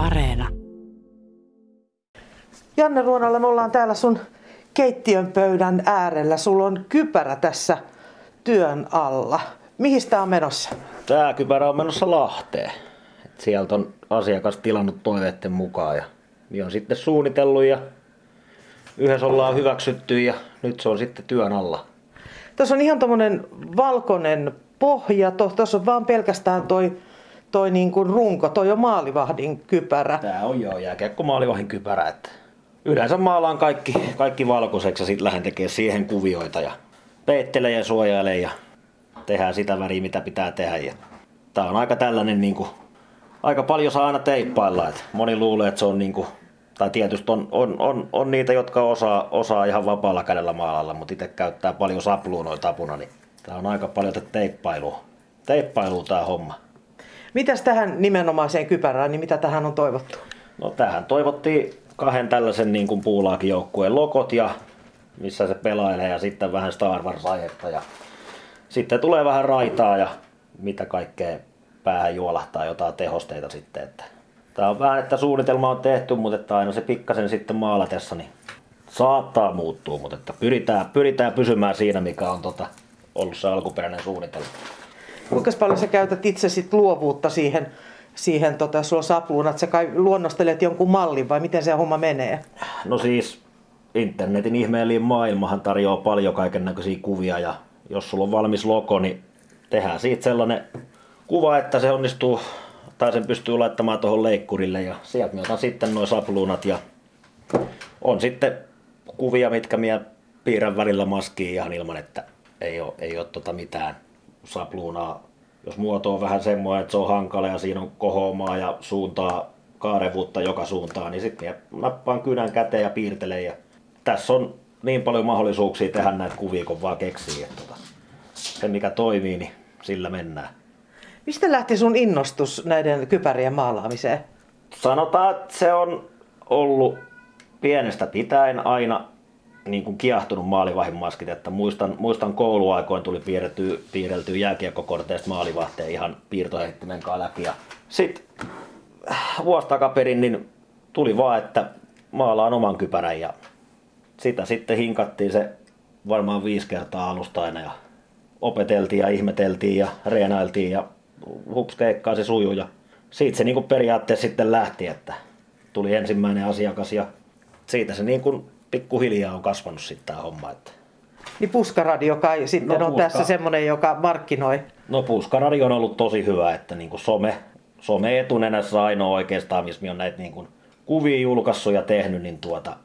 Areena. Janne Ruonalla, me ollaan täällä sun keittiön pöydän äärellä. Sulla on kypärä tässä työn alla. Mihin tää on menossa? Tää kypärä on menossa Lahteen. Et sieltä on asiakas tilannut toiveiden mukaan ja niin on sitten suunnitellut ja yhdessä ollaan hyväksytty ja nyt se on sitten työn alla. Tässä on ihan tommonen valkoinen pohja. Tuossa on vaan pelkästään toi, toi niin kuin runko. Toi on maalivahdin kypärä. Tää on joo jääkiekko maalivahin kypärä. Että yleensä maalaan kaikki, kaikki valkoiseksi ja sitten lähden tekemään siihen kuvioita ja peittelee ja suojailee ja tehdään sitä väriä mitä pitää tehdä. Ja tää on aika tällainen niin kuin, aika paljon saa aina teippailla. Et moni luulee, että se on niin kuin, tai tietysti on, on, on, on, niitä, jotka osaa, osaa ihan vapaalla kädellä maalalla, mutta itse käyttää paljon sapluunoita apuna, niin tää on aika paljon teippailua. Teippailua tää homma. Mitäs tähän nimenomaiseen kypärään, niin mitä tähän on toivottu? No tähän toivottiin kahden tällaisen niin kuin puulaakin joukkueen lokot ja missä se pelailee ja sitten vähän Star Wars ja sitten tulee vähän raitaa ja mitä kaikkea päähän juolahtaa jotain tehosteita sitten. Että Tämä on vähän, että suunnitelma on tehty, mutta että aina se pikkasen sitten maalatessa niin saattaa muuttua, mutta että pyritään, pyritään pysymään siinä, mikä on tota, ollut se alkuperäinen suunnitelma. Kuinka paljon sä käytät itse sit luovuutta siihen, siihen tota, sulla sapluunat, sä kai luonnostelet jonkun mallin vai miten se homma menee? No siis internetin ihmeellinen maailmahan tarjoaa paljon kaiken näköisiä kuvia ja jos sulla on valmis logo, niin tehdään siitä sellainen kuva, että se onnistuu tai sen pystyy laittamaan tuohon leikkurille ja sieltä me otan sitten noin sapluunat ja on sitten kuvia, mitkä minä piirrän välillä maskiin ihan ilman, että ei ole, ei ole tota mitään sapluunaa. Jos muoto on vähän semmoinen, että se on hankala ja siinä on kohomaa ja suuntaa kaarevuutta joka suuntaan, niin sitten nappaan kynän käteen ja piirtelen. Ja tässä on niin paljon mahdollisuuksia tehdä näitä kuvia, kun vaan keksii. Että tota, se mikä toimii, niin sillä mennään. Mistä lähti sun innostus näiden kypärien maalaamiseen? Sanotaan, että se on ollut pienestä pitäen aina niin kuin kiahtunut maskit, että muistan, muistan kouluaikoin tuli piirretty, piirretty jääkiekkokorteista maalivahteen ihan piirtoheittimen kanssa läpi. Ja sitten vuosi takaperin niin tuli vaan, että maalaan oman kypärän ja sitä sitten hinkattiin se varmaan viisi kertaa alusta aina ja opeteltiin ja ihmeteltiin ja reenailtiin ja hupskeikkaa se sujuu ja siitä se niin periaatteessa sitten lähti, että tuli ensimmäinen asiakas ja siitä se niin kuin pikkuhiljaa on kasvanut sitten tämä homma. Että. Niin Puskaradio kai sitten no, on puska... tässä semmoinen, joka markkinoi. No Puskaradio on ollut tosi hyvä, että niin kuin some, some etunenässä ainoa oikeastaan, missä on näitä niin kuin kuvia julkaissut ja tehnyt, niin tuota,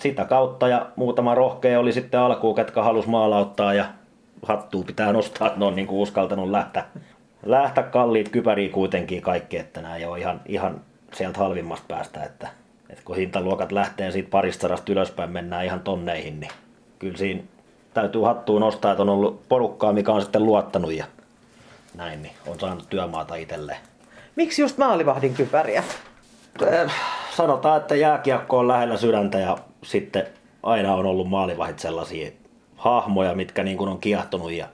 sitä kautta ja muutama rohkea oli sitten alkuun, ketkä halus maalauttaa ja hattua pitää nostaa, että ne on niin kuin uskaltanut lähteä lähteä kalliit kypäriä kuitenkin kaikki, että nämä ei ole ihan, ihan sieltä halvimmasta päästä, että, että kun hintaluokat lähtee siitä parista sadasta ylöspäin, mennään ihan tonneihin, niin kyllä siinä täytyy hattuun nostaa, että on ollut porukkaa, mikä on sitten luottanut ja näin, niin on saanut työmaata itselleen. Miksi just maalivahdin kypäriä? Äh, sanotaan, että jääkiekko on lähellä sydäntä ja sitten aina on ollut maalivahit sellaisia hahmoja, mitkä niin kuin on kiehtonut ja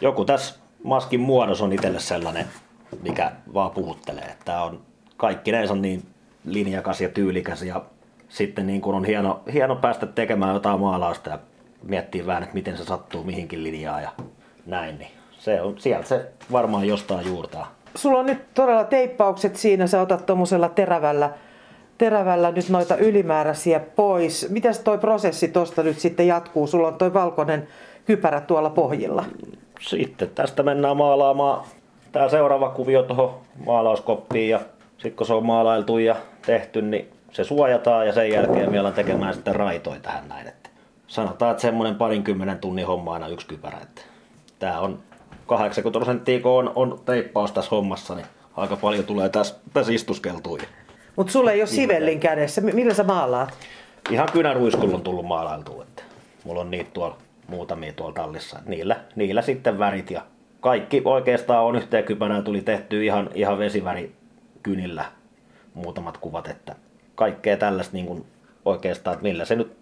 joku tässä maskin muodos on itselle sellainen, mikä vaan puhuttelee. Tämä on kaikki on niin linjakas ja tyylikäs ja sitten niin kun on hieno, hieno päästä tekemään jotain maalausta ja miettiä vähän, että miten se sattuu mihinkin linjaan ja näin. Niin se on, sieltä se varmaan jostain juurtaa. Sulla on nyt todella teippaukset siinä, sä otat tuommoisella terävällä, terävällä nyt noita ylimääräisiä pois. Mitäs toi prosessi tuosta nyt sitten jatkuu? Sulla on toi valkoinen kypärä tuolla pohjilla sitten tästä mennään maalaamaan tämä seuraava kuvio tuohon maalauskoppiin ja sitten kun se on maalailtu ja tehty, niin se suojataan ja sen jälkeen me ollaan tekemään sitten raitoja tähän näin. Että sanotaan, että semmoinen parinkymmenen tunnin homma aina yksi kypärä. Että tämä on 80 prosenttia, kun on, on teippaus tässä hommassa, niin aika paljon tulee tässä, tässä istuskeltuja. Mutta sulle ei ole sivellin kädessä. Millä sä maalaat? Ihan kynäruiskulla on tullut maalailtua. Että mulla on niitä tuolla muutamia tuolla tallissa. Niillä, niillä sitten värit ja kaikki oikeastaan on yhteen kypärään tuli tehty ihan, ihan vesiväri kynillä muutamat kuvat, että kaikkea tällaista niin kuin oikeastaan, että millä se nyt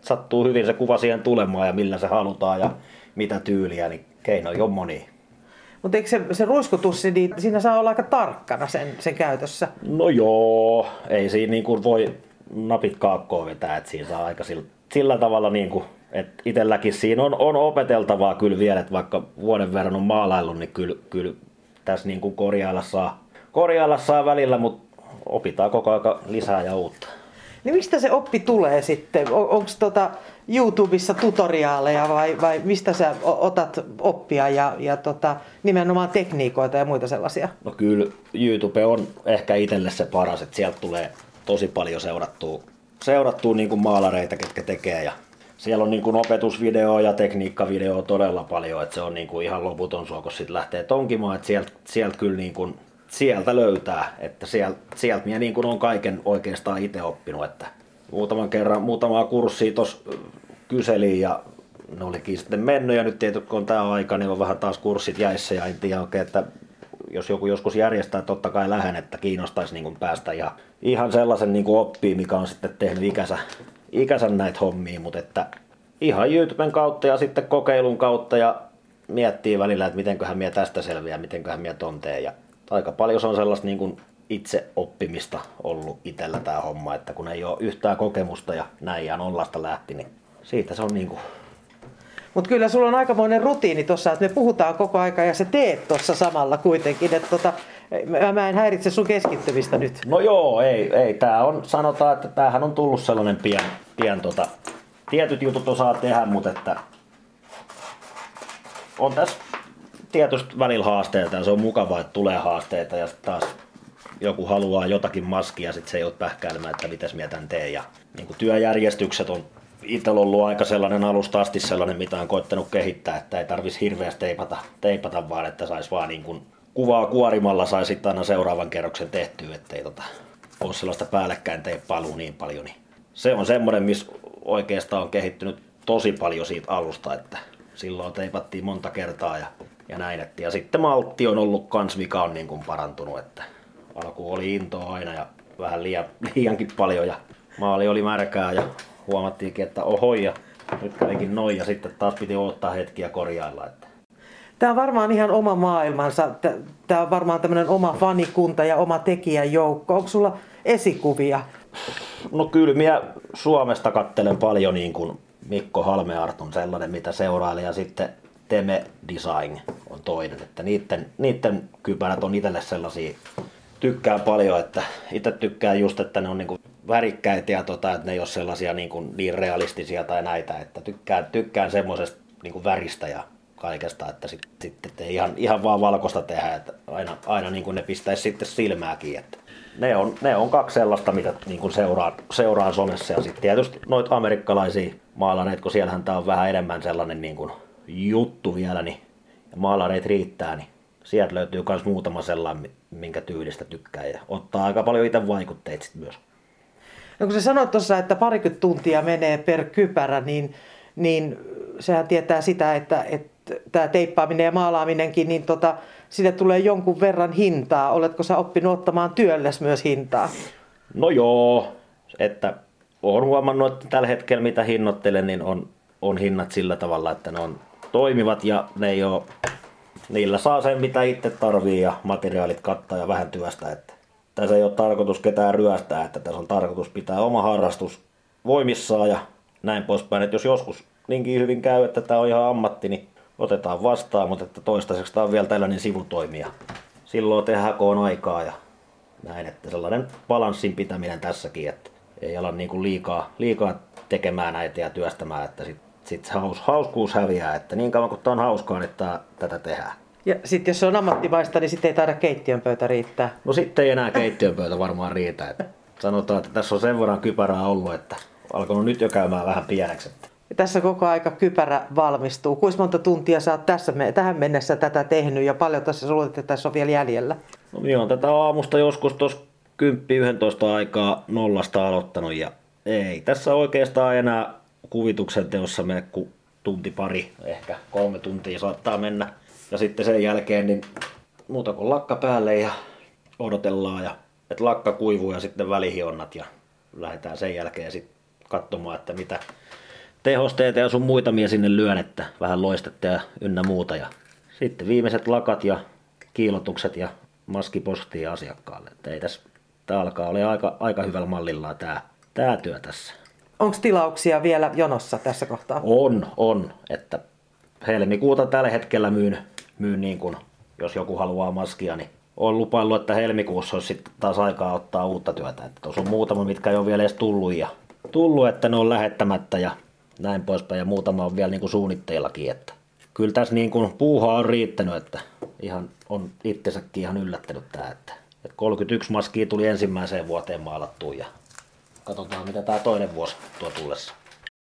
sattuu hyvin se kuva siihen tulemaan ja millä se halutaan ja mitä tyyliä, niin keinoja on moni. Mutta eikö se, se ruiskutussi, niin siinä saa olla aika tarkkana sen, sen käytössä? No joo, ei siinä niin kuin voi napit kaakkoon vetää, että siinä saa aika sillä, sillä tavalla niin kuin, että itselläkin siinä on, on opeteltavaa kyllä vielä, että vaikka vuoden verran on maalaillut, niin kyllä, kyllä tässä niin kuin korjailla saa, korjailla saa välillä, mutta opitaan koko ajan lisää ja uutta. Niin mistä se oppi tulee sitten? On, Onko tota YouTubessa tutoriaaleja vai, vai mistä sä otat oppia ja, ja tota, nimenomaan tekniikoita ja muita sellaisia? No kyllä YouTube on ehkä itselle se paras, että sieltä tulee tosi paljon seurattua, seurattua niin kuin maalareita, ketkä tekee ja siellä on niin kuin opetusvideo ja tekniikkavideo todella paljon, että se on niin kuin ihan loputon suo, kun sitten lähtee tonkimaan, että sieltä, sieltä kyllä niin kuin, sieltä löytää, että sieltä, sieltä minä niin kuin on kaiken oikeastaan itse oppinut, että muutaman kerran, muutamaa kurssia tuossa kyselin ja ne olikin sitten mennyt ja nyt tietysti kun on tämä aika, niin on vähän taas kurssit jäissä ja en tiedä oikein, että jos joku joskus järjestää, totta kai lähden, että kiinnostaisi niin päästä ja ihan sellaisen niin kuin oppii, mikä on sitten tehnyt ikänsä, ikänsä näitä hommia, mutta että ihan YouTuben kautta ja sitten kokeilun kautta ja miettii välillä, että mitenköhän minä tästä selviää, mitenköhän minä ton teen. Ja aika paljon se on sellaista niin kuin itse oppimista ollut itsellä tämä homma, että kun ei ole yhtään kokemusta ja näin ja nollasta lähti, niin siitä se on niin kuin Mutta kyllä sulla on aikamoinen rutiini tuossa, että me puhutaan koko aika ja se teet tuossa samalla kuitenkin. Että tota, mä- mä en häiritse sun keskittymistä nyt. No joo, ei, ei. Tää on, sanotaan, että tämähän on tullut sellainen pien, pien tota, tietyt jutut osaa tehdä, mutta että on tässä tietysti välillä haasteita ja se on mukavaa, että tulee haasteita ja taas joku haluaa jotakin maskia sitten se ei ole pähkäilemään, että mitäs mä tän teen. Ja niin kuin työjärjestykset on itsellä ollut aika sellainen alusta asti sellainen, mitä on koittanut kehittää, että ei tarvitsisi hirveästi teipata, teipata vaan, että saisi vaan niin kuin kuvaa kuorimalla sai sitten aina seuraavan kerroksen tehtyä, ettei tota, ole sellaista päällekkäin teippailua niin paljon. Niin se on semmoinen, missä oikeastaan on kehittynyt tosi paljon siitä alusta, että silloin teipattiin monta kertaa ja, ja näin. Että, ja sitten maltti on ollut kans, mikä on niin kuin parantunut, että alku oli intoa aina ja vähän liian, liiankin paljon ja maali oli märkää ja huomattiinkin, että oho ja nyt kävikin noin ja sitten taas piti odottaa hetkiä korjailla. Että Tämä on varmaan ihan oma maailmansa. Tämä on varmaan tämmöinen oma fanikunta ja oma tekijäjoukko. Onko sulla esikuvia? No kyllä, minä Suomesta kattelen paljon niin kuin Mikko Halmeart on sellainen, mitä seurailen ja sitten Teme Design on toinen, että niiden, niiden kypärät on itselle sellaisia, tykkään paljon, että itse tykkään just, että ne on niin kuin värikkäitä ja tota, että ne ei ole sellaisia niin, kuin niin realistisia tai näitä, että tykkään, tykkään semmoisesta niin kuin väristä ja kaikesta, että sitten sit, ihan, ihan vaan valkoista tehdä, että aina, aina niin kuin ne pistäisi sitten silmääkin, että ne on, ne on kaksi sellaista, mitä niin kuin seuraan, seuraan somessa. Ja sitten tietysti noita amerikkalaisia maalareita, kun siellähän tämä on vähän enemmän sellainen niin kuin juttu vielä, niin ja maalareita riittää, niin sieltä löytyy myös muutama sellainen, minkä tyylistä tykkää. Ja ottaa aika paljon itse vaikutteita sit myös. No kun sä sanoit tuossa, että parikymmentä tuntia menee per kypärä, niin, niin sehän tietää sitä, että, että tämä teippaaminen ja maalaaminenkin, niin tota, sille tulee jonkun verran hintaa. Oletko sä oppinut ottamaan työlles myös hintaa? No joo, että olen huomannut, että tällä hetkellä mitä hinnoittelen, niin on, on hinnat sillä tavalla, että ne on toimivat ja ne ei ole, niillä saa sen mitä itse tarvii ja materiaalit kattaa ja vähän työstä. Että tässä ei ole tarkoitus ketään ryöstää, että tässä on tarkoitus pitää oma harrastus voimissaan ja näin poispäin. Että jos joskus niinkin hyvin käy, että tämä on ihan ammatti, niin otetaan vastaan, mutta että toistaiseksi tämä on vielä tällainen sivutoimija. Silloin tehdään kun on aikaa ja näin, että sellainen balanssin pitäminen tässäkin, että ei ala niin kuin liikaa, liikaa tekemään näitä ja työstämään, että sitten sit se haus, hauskuus häviää, että niin kauan kuin tämä on hauskaa, niin tää, tätä tehdään. Ja sitten jos se on ammattimaista, niin sitten ei taida keittiön pöytä riittää. No sitten ei enää keittiön pöytä varmaan riitä. Että sanotaan, että tässä on sen verran kypärää ollut, että alkanut nyt jo käymään vähän pieneksi. Ja tässä koko aika kypärä valmistuu. Kuinka monta tuntia sä oot tässä, tähän mennessä tätä tehnyt ja paljon tässä sulla että tässä on vielä jäljellä? No minä olen tätä aamusta joskus tuossa 10-11 aikaa nollasta aloittanut ja ei tässä oikeastaan enää kuvituksen teossa mene kuin tunti pari, ehkä kolme tuntia saattaa mennä. Ja sitten sen jälkeen niin muuta kuin lakka päälle ja odotellaan ja että lakka kuivuu ja sitten välihionnat ja lähdetään sen jälkeen sitten katsomaan, että mitä tehosteita ja sun muita mie sinne lyön, että vähän loistetta ja ynnä muuta. Ja sitten viimeiset lakat ja kiilotukset ja maskipostiin asiakkaalle. Että ei tässä, tämä alkaa olla aika, aika hyvällä mallilla tämä, tämä työ tässä. Onko tilauksia vielä jonossa tässä kohtaa? On, on. Että helmikuuta tällä hetkellä myyn, myyn niin kuin, jos joku haluaa maskia, niin on lupaillut, että helmikuussa olisi sitten taas aikaa ottaa uutta työtä. Että tuossa on muutama, mitkä ei ole vielä edes tullut, ja, tullut että ne on lähettämättä ja näin poispäin. Ja muutama on vielä niin kuin suunnitteillakin. Että kyllä tässä niin kuin puuhaa on riittänyt, että ihan on itsensäkin ihan yllättänyt tämä. Että, että 31 maskia tuli ensimmäiseen vuoteen maalattuun ja katsotaan mitä tämä toinen vuosi tuo tullessa.